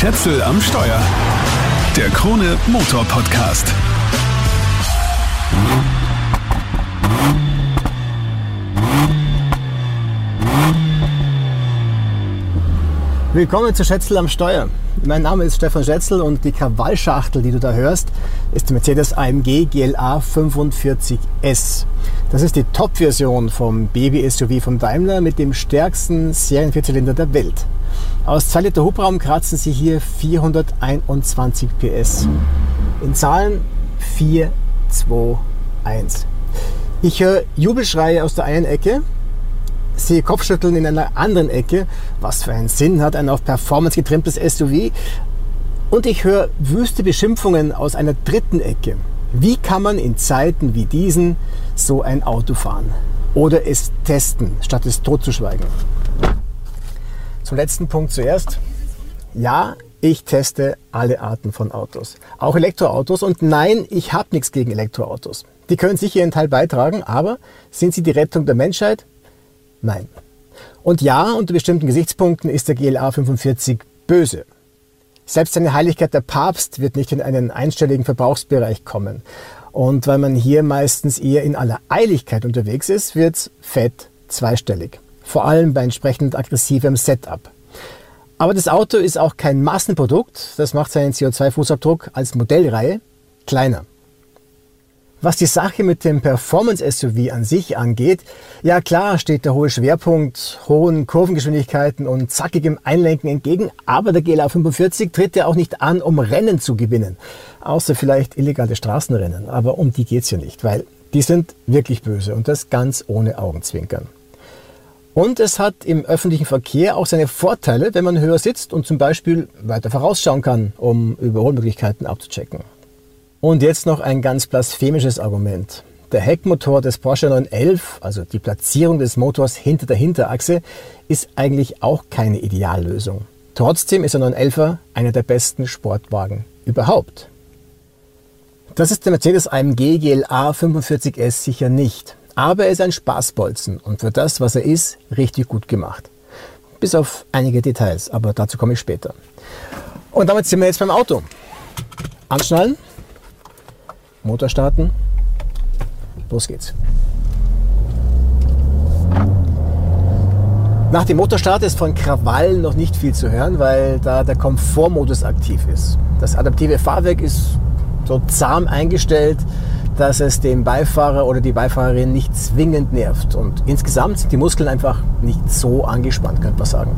Schätzel am Steuer. Der Krone Motor Podcast. Willkommen zu Schätzel am Steuer. Mein Name ist Stefan Schätzel und die Krawallschachtel, die du da hörst, ist der Mercedes AMG GLA 45S. Das ist die Top-Version vom Baby-SUV von Daimler mit dem stärksten Serienvierzylinder der Welt. Aus 2 Liter Hubraum kratzen sie hier 421 PS. In Zahlen 4, 2, 1. Ich höre Jubelschreie aus der einen Ecke sehe Kopfschütteln in einer anderen Ecke. Was für einen Sinn hat ein auf Performance getrimmtes SUV? Und ich höre wüste Beschimpfungen aus einer dritten Ecke. Wie kann man in Zeiten wie diesen so ein Auto fahren? Oder es testen, statt es totzuschweigen? Zum letzten Punkt zuerst. Ja, ich teste alle Arten von Autos. Auch Elektroautos. Und nein, ich habe nichts gegen Elektroautos. Die können sicher ihren Teil beitragen, aber sind sie die Rettung der Menschheit? Nein. Und ja, unter bestimmten Gesichtspunkten ist der GLA 45 böse. Selbst seine Heiligkeit der Papst wird nicht in einen einstelligen Verbrauchsbereich kommen. Und weil man hier meistens eher in aller Eiligkeit unterwegs ist, wird fett zweistellig. Vor allem bei entsprechend aggressivem Setup. Aber das Auto ist auch kein Massenprodukt. Das macht seinen CO2-Fußabdruck als Modellreihe kleiner. Was die Sache mit dem Performance-SUV an sich angeht, ja klar steht der hohe Schwerpunkt hohen Kurvengeschwindigkeiten und zackigem Einlenken entgegen, aber der GLA 45 tritt ja auch nicht an, um Rennen zu gewinnen. Außer vielleicht illegale Straßenrennen, aber um die geht's ja nicht, weil die sind wirklich böse und das ganz ohne Augenzwinkern. Und es hat im öffentlichen Verkehr auch seine Vorteile, wenn man höher sitzt und zum Beispiel weiter vorausschauen kann, um Überholmöglichkeiten abzuchecken. Und jetzt noch ein ganz blasphemisches Argument. Der Heckmotor des Porsche 911, also die Platzierung des Motors hinter der Hinterachse, ist eigentlich auch keine Ideallösung. Trotzdem ist der 911er einer der besten Sportwagen überhaupt. Das ist der Mercedes AMG GLA 45S sicher nicht, aber er ist ein Spaßbolzen und für das, was er ist, richtig gut gemacht. Bis auf einige Details, aber dazu komme ich später. Und damit sind wir jetzt beim Auto. Anschnallen. Motor starten. Los geht's. Nach dem Motorstart ist von Krawall noch nicht viel zu hören, weil da der Komfortmodus aktiv ist. Das adaptive Fahrwerk ist so zahm eingestellt, dass es den Beifahrer oder die Beifahrerin nicht zwingend nervt. Und insgesamt sind die Muskeln einfach nicht so angespannt, könnte man sagen.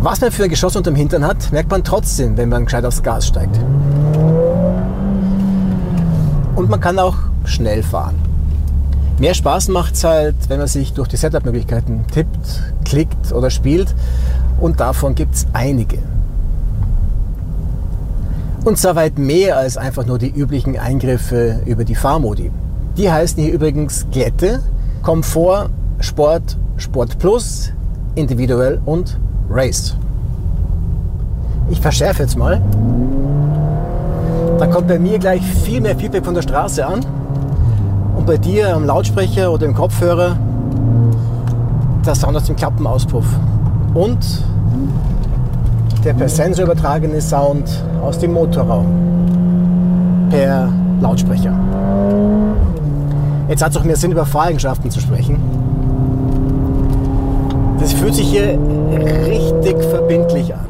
Was man für ein Geschoss unterm Hintern hat, merkt man trotzdem, wenn man gescheit aufs Gas steigt. Und man kann auch schnell fahren. Mehr Spaß macht es halt, wenn man sich durch die Setup-Möglichkeiten tippt, klickt oder spielt. Und davon gibt es einige. Und zwar weit mehr als einfach nur die üblichen Eingriffe über die Fahrmodi. Die heißen hier übrigens Glätte, Komfort, Sport, Sport Plus, Individuell und Race. Ich verschärfe jetzt mal. Da kommt bei mir gleich viel mehr Feedback von der Straße an. Und bei dir am Lautsprecher oder im Kopfhörer der Sound aus dem Klappenauspuff. Und der per Sensor übertragene Sound aus dem Motorraum per Lautsprecher. Jetzt hat es auch mehr Sinn, über Fahreigenschaften zu sprechen. Das fühlt sich hier richtig verbindlich an.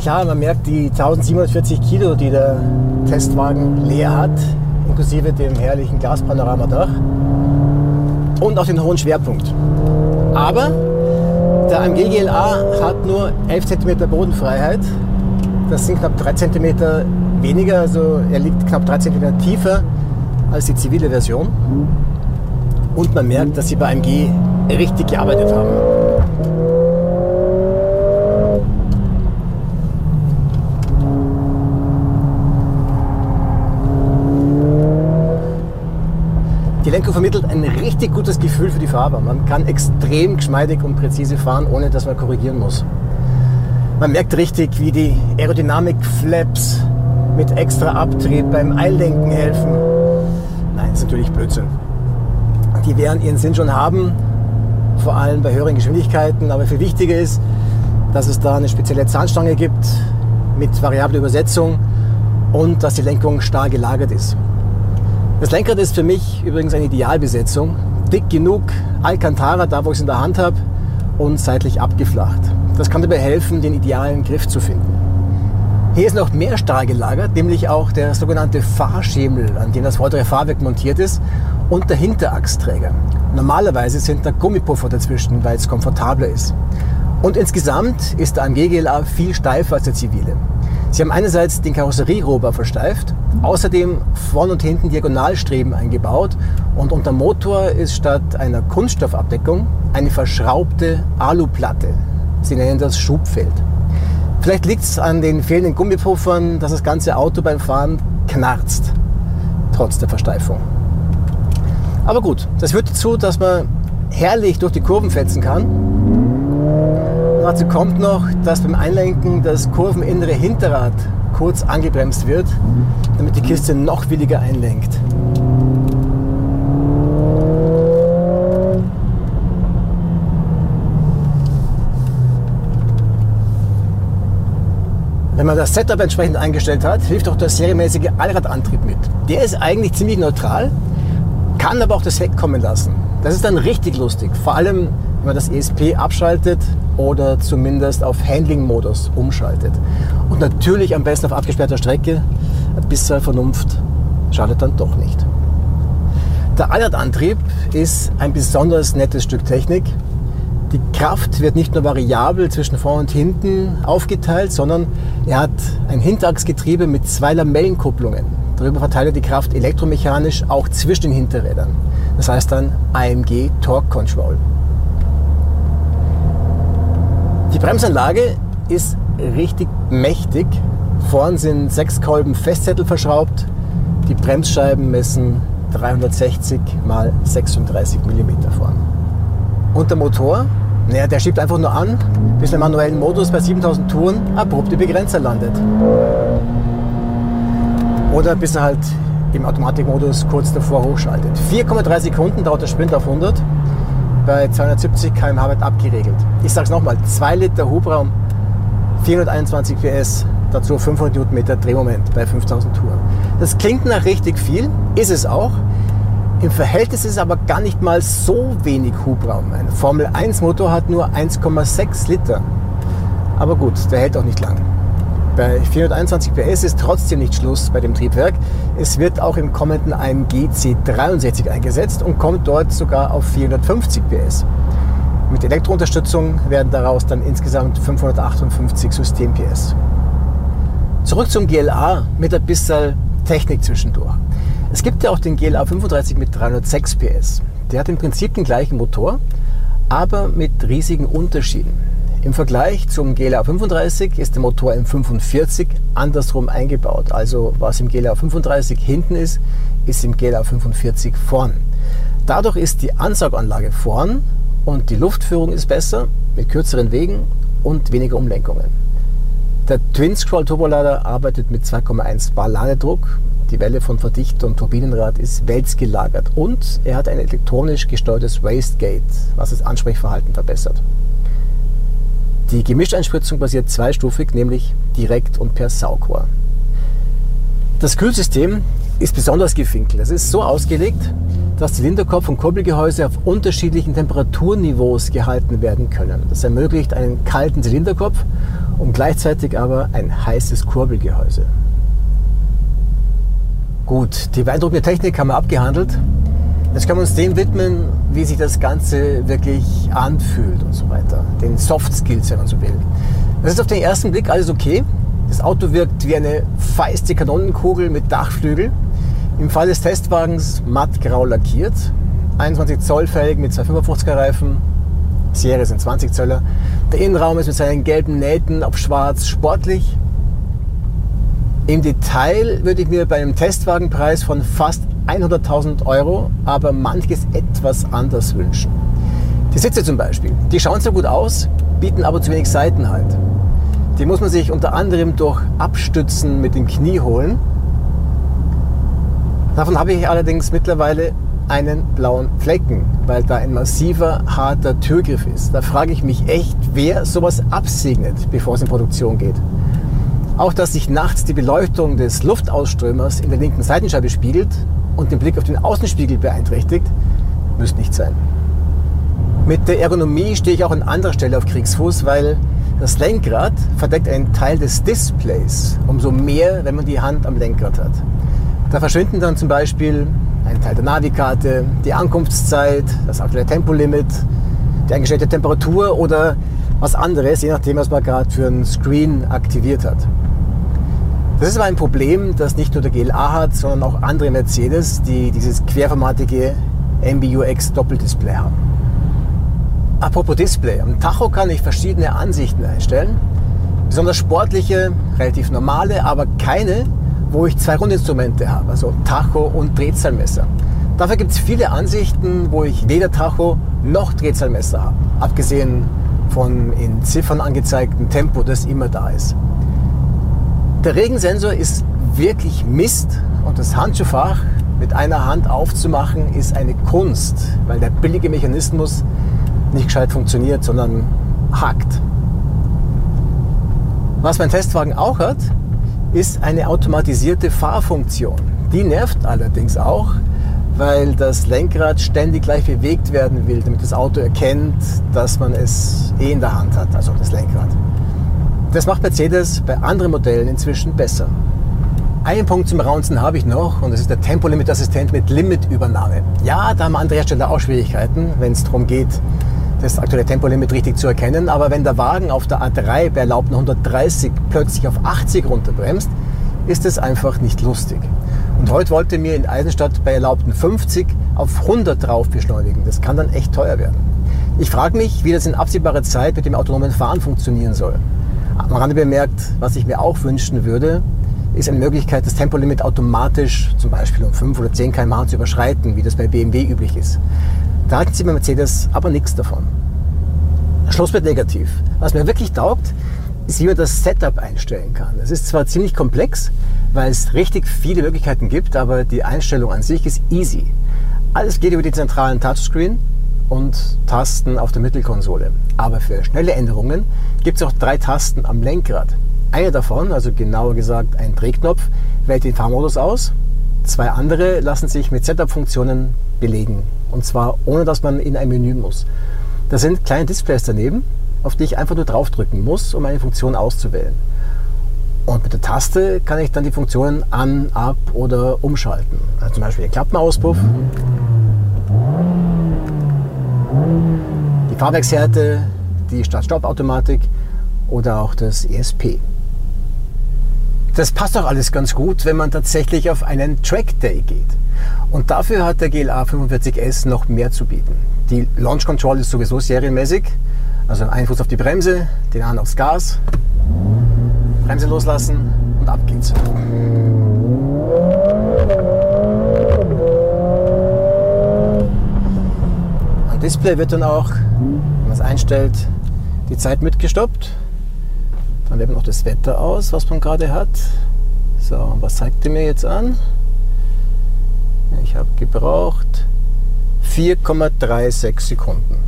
Klar, man merkt die 1740 Kilo, die der Testwagen leer hat, inklusive dem herrlichen Glaspanoramadach und auch den hohen Schwerpunkt. Aber der AMG GLA hat nur 11 cm Bodenfreiheit. Das sind knapp 3 cm weniger, also er liegt knapp 3 cm tiefer als die zivile Version. Und man merkt, dass sie bei AMG richtig gearbeitet haben. Die Lenkung vermittelt ein richtig gutes Gefühl für die Fahrer. Man kann extrem geschmeidig und präzise fahren, ohne dass man korrigieren muss. Man merkt richtig, wie die Aerodynamik-Flaps mit extra Abtrieb beim Einlenken helfen. Nein, das ist natürlich Blödsinn. Die werden ihren Sinn schon haben, vor allem bei höheren Geschwindigkeiten. Aber viel wichtiger ist, dass es da eine spezielle Zahnstange gibt mit variabler Übersetzung und dass die Lenkung stark gelagert ist. Das Lenkrad ist für mich übrigens eine Idealbesetzung. Dick genug, Alcantara, da wo ich es in der Hand habe, und seitlich abgeflacht. Das kann dabei helfen, den idealen Griff zu finden. Hier ist noch mehr stark gelagert, nämlich auch der sogenannte Fahrschemel, an dem das vordere Fahrwerk montiert ist, und der Hinterachsträger. Normalerweise sind da Gummipuffer dazwischen, weil es komfortabler ist. Und insgesamt ist der AMG GLA viel steifer als der zivile. Sie haben einerseits den Karosserierohbau versteift, außerdem vorn und hinten Diagonalstreben eingebaut und unter Motor ist statt einer Kunststoffabdeckung eine verschraubte Aluplatte. Sie nennen das Schubfeld. Vielleicht liegt es an den fehlenden Gummipuffern, dass das ganze Auto beim Fahren knarzt, trotz der Versteifung. Aber gut, das führt dazu, dass man herrlich durch die Kurven fetzen kann. Dazu kommt noch, dass beim Einlenken das kurveninnere Hinterrad kurz angebremst wird, damit die Kiste noch williger einlenkt. Wenn man das Setup entsprechend eingestellt hat, hilft auch der serienmäßige Allradantrieb mit. Der ist eigentlich ziemlich neutral, kann aber auch das Heck kommen lassen. Das ist dann richtig lustig, vor allem man das ESP abschaltet oder zumindest auf Handling-Modus umschaltet. Und natürlich am besten auf abgesperrter Strecke. Ein bisschen Vernunft schadet dann doch nicht. Der Allradantrieb ist ein besonders nettes Stück Technik. Die Kraft wird nicht nur variabel zwischen vorn und hinten aufgeteilt, sondern er hat ein Hinterachsgetriebe mit zwei Lamellenkupplungen. Darüber verteilt er die Kraft elektromechanisch auch zwischen den Hinterrädern. Das heißt dann AMG Torque Control. Die Bremsanlage ist richtig mächtig. Vorn sind sechs Kolben Festzettel verschraubt. Die Bremsscheiben messen 360 x 36 mm vorn. Und der Motor, naja, der schiebt einfach nur an, bis der manuellen Modus bei 7000 Touren abrupt über Grenzer landet. Oder bis er halt im Automatikmodus kurz davor hochschaltet. 4,3 Sekunden dauert der Sprint auf 100, bei 270 km/h wird abgeregelt. Ich sage es nochmal, 2 Liter Hubraum, 421 PS, dazu 500 Newtonmeter Drehmoment bei 5000 Touren. Das klingt nach richtig viel, ist es auch. Im Verhältnis ist es aber gar nicht mal so wenig Hubraum. Ein Formel 1 Motor hat nur 1,6 Liter. Aber gut, der hält auch nicht lang. Bei 421 PS ist trotzdem nicht Schluss bei dem Triebwerk. Es wird auch im kommenden AMG C63 eingesetzt und kommt dort sogar auf 450 PS. Mit Elektrounterstützung werden daraus dann insgesamt 558 System-PS. Zurück zum GLA mit ein bisschen Technik zwischendurch. Es gibt ja auch den GLA 35 mit 306 PS. Der hat im Prinzip den gleichen Motor, aber mit riesigen Unterschieden. Im Vergleich zum GLA 35 ist der Motor im 45 andersrum eingebaut. Also was im GLA 35 hinten ist, ist im GLA 45 vorn. Dadurch ist die Ansauganlage vorn und die Luftführung ist besser mit kürzeren Wegen und weniger Umlenkungen. Der Twin Scroll Turbolader arbeitet mit 2,1 Bar Ladedruck die Welle von Verdichter und Turbinenrad ist wälzgelagert und er hat ein elektronisch gesteuertes Wastegate, was das Ansprechverhalten verbessert. Die Gemischeinspritzung basiert zweistufig, nämlich direkt und per Saugrohr. Das Kühlsystem ist besonders gefinkelt. Es ist so ausgelegt, dass Zylinderkopf und Kurbelgehäuse auf unterschiedlichen Temperaturniveaus gehalten werden können. Das ermöglicht einen kalten Zylinderkopf und gleichzeitig aber ein heißes Kurbelgehäuse. Gut, die beeindruckende Technik haben wir abgehandelt. Jetzt können wir uns dem widmen, wie sich das Ganze wirklich anfühlt und so weiter. Den Soft Skills, wenn man so will. Das ist auf den ersten Blick alles okay. Das Auto wirkt wie eine feiste Kanonenkugel mit Dachflügel. Im Fall des Testwagens mattgrau lackiert. 21 Zoll Felgen mit 255er Reifen. Serie sind 20 Zöller. Der Innenraum ist mit seinen gelben Nähten auf schwarz sportlich. Im Detail würde ich mir bei einem Testwagenpreis von fast 100.000 Euro aber manches etwas anders wünschen. Die Sitze zum Beispiel, die schauen zwar gut aus, bieten aber zu wenig Seitenhalt. Die muss man sich unter anderem durch Abstützen mit dem Knie holen. Davon habe ich allerdings mittlerweile einen blauen Flecken, weil da ein massiver, harter Türgriff ist. Da frage ich mich echt, wer sowas absegnet, bevor es in Produktion geht. Auch dass sich nachts die Beleuchtung des Luftausströmers in der linken Seitenscheibe spiegelt und den Blick auf den Außenspiegel beeinträchtigt, müsste nicht sein. Mit der Ergonomie stehe ich auch an anderer Stelle auf Kriegsfuß, weil das Lenkrad verdeckt einen Teil des Displays, umso mehr, wenn man die Hand am Lenkrad hat. Da verschwinden dann zum Beispiel ein Teil der Navikarte, die Ankunftszeit, das aktuelle Tempolimit, die eingestellte Temperatur oder was anderes, je nachdem, was man gerade für einen Screen aktiviert hat. Das ist aber ein Problem, das nicht nur der GLA hat, sondern auch andere Mercedes, die dieses querformatige MBUX Doppeldisplay haben. Apropos Display, am Tacho kann ich verschiedene Ansichten einstellen. Besonders sportliche, relativ normale, aber keine, wo ich zwei Rundinstrumente habe, also Tacho und Drehzahlmesser. Dafür gibt es viele Ansichten, wo ich weder Tacho noch Drehzahlmesser habe, abgesehen von in Ziffern angezeigtem Tempo, das immer da ist. Der Regensensor ist wirklich Mist und das Handschuhfach mit einer Hand aufzumachen ist eine Kunst, weil der billige Mechanismus nicht gescheit funktioniert, sondern hakt. Was mein Testwagen auch hat, ist eine automatisierte Fahrfunktion. Die nervt allerdings auch, weil das Lenkrad ständig gleich bewegt werden will, damit das Auto erkennt, dass man es eh in der Hand hat, also das Lenkrad. Das macht Mercedes bei anderen Modellen inzwischen besser. Einen Punkt zum Raunzen habe ich noch und das ist der Tempolimit-Assistent mit Limitübernahme. Ja, da haben andere Hersteller auch Schwierigkeiten, wenn es darum geht, das aktuelle Tempolimit richtig zu erkennen. Aber wenn der Wagen auf der A3 bei erlaubten 130 plötzlich auf 80 runterbremst, ist es einfach nicht lustig. Und heute wollte mir in Eisenstadt bei erlaubten 50 auf 100 drauf beschleunigen. Das kann dann echt teuer werden. Ich frage mich, wie das in absehbarer Zeit mit dem autonomen Fahren funktionieren soll. Am Rande bemerkt, was ich mir auch wünschen würde, ist eine Möglichkeit, das Tempolimit automatisch zum Beispiel um 5 oder 10 km/h zu überschreiten, wie das bei BMW üblich ist. Da halten sie bei Mercedes aber nichts davon. Schluss mit negativ. Was mir wirklich taugt, ist, wie man das Setup einstellen kann. Es ist zwar ziemlich komplex, weil es richtig viele Möglichkeiten gibt, aber die Einstellung an sich ist easy. Alles geht über die zentralen Touchscreen und Tasten auf der Mittelkonsole. Aber für schnelle Änderungen gibt es auch drei Tasten am Lenkrad. Eine davon, also genauer gesagt ein Drehknopf, wählt den Fahrmodus aus. Zwei andere lassen sich mit Setup-Funktionen belegen. Und zwar ohne, dass man in ein Menü muss. Da sind kleine Displays daneben, auf die ich einfach nur draufdrücken muss, um eine Funktion auszuwählen. Und mit der Taste kann ich dann die Funktionen an, ab oder umschalten. Also zum Beispiel den Klappenauspuff, die Fahrwerkshärte, die Start-Stopp-Automatik oder auch das ESP. Das passt auch alles ganz gut, wenn man tatsächlich auf einen Track Day geht. Und dafür hat der GLA 45S noch mehr zu bieten. Die Launch Control ist sowieso serienmäßig. Also ein Fuß auf die Bremse, den anderen aufs Gas, Bremse loslassen und ab geht's. Display wird dann auch, wenn man es einstellt, die Zeit mitgestoppt. Dann wählt man noch das Wetter aus, was man gerade hat. So, was zeigt er mir jetzt an? Ich habe gebraucht 4,36 Sekunden.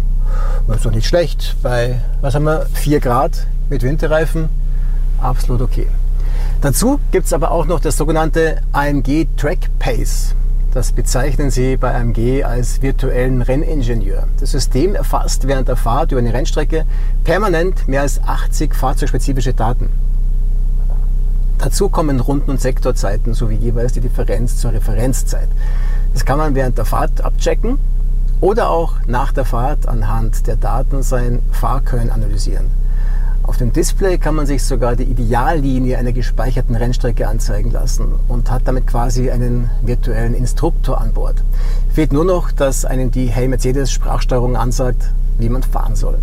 Das ist doch nicht schlecht. Bei, was haben wir, 4 Grad mit Winterreifen. Absolut okay. Dazu gibt es aber auch noch das sogenannte AMG Track Pace. Das bezeichnen sie bei AMG als virtuellen Renningenieur. Das System erfasst während der Fahrt über eine Rennstrecke permanent mehr als 80 fahrzeugspezifische Daten. Dazu kommen Runden- und Sektorzeiten sowie jeweils die Differenz zur Referenzzeit. Das kann man während der Fahrt abchecken oder auch nach der Fahrt anhand der Daten sein Fahrkönnen analysieren. Auf dem Display kann man sich sogar die Ideallinie einer gespeicherten Rennstrecke anzeigen lassen und hat damit quasi einen virtuellen Instruktor an Bord. Fehlt nur noch, dass einem die Hey Mercedes Sprachsteuerung ansagt, wie man fahren soll.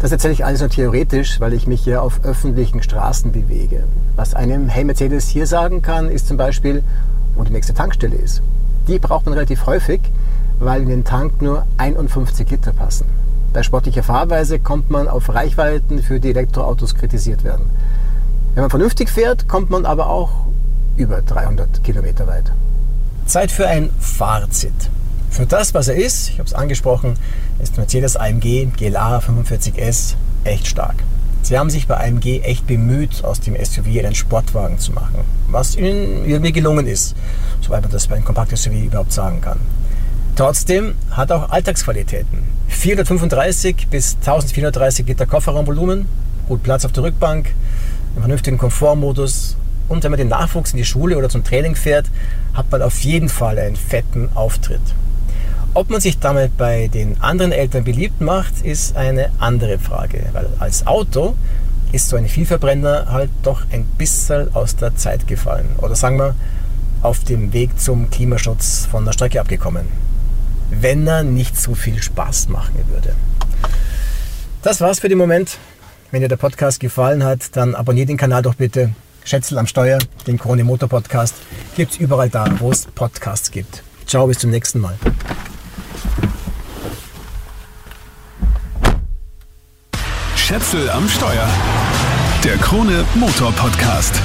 Das erzähle ich alles nur theoretisch, weil ich mich hier auf öffentlichen Straßen bewege. Was einem Hey Mercedes hier sagen kann, ist zum Beispiel, wo die nächste Tankstelle ist. Die braucht man relativ häufig, weil in den Tank nur 51 Liter passen. Bei sportlicher Fahrweise kommt man auf Reichweiten, für die Elektroautos kritisiert werden. Wenn man vernünftig fährt, kommt man aber auch über 300 Kilometer weit. Zeit für ein Fazit. Für das, was er ist, ich habe es angesprochen, ist Mercedes AMG GLA 45S echt stark. Sie haben sich bei AMG echt bemüht, aus dem SUV einen Sportwagen zu machen, was ihnen irgendwie gelungen ist, soweit man das bei einem Kompakt-SUV überhaupt sagen kann. Trotzdem hat er auch Alltagsqualitäten. 435 bis 1430 Liter Kofferraumvolumen, gut Platz auf der Rückbank, einen vernünftigen Komfortmodus und wenn man den Nachwuchs in die Schule oder zum Training fährt, hat man auf jeden Fall einen fetten Auftritt. Ob man sich damit bei den anderen Eltern beliebt macht, ist eine andere Frage, weil als Auto ist so ein Vielverbrenner halt doch ein bisschen aus der Zeit gefallen. Oder sagen wir, auf dem Weg zum Klimaschutz von der Strecke abgekommen. Wenn er nicht so viel Spaß machen würde. Das war's für den Moment. Wenn dir der Podcast gefallen hat, dann abonniert den Kanal doch bitte. Schätzel am Steuer, den Krone Motor Podcast, gibt's überall da, wo es Podcasts gibt. Ciao, bis zum nächsten Mal. Schätzel am Steuer. Der Krone Motor Podcast.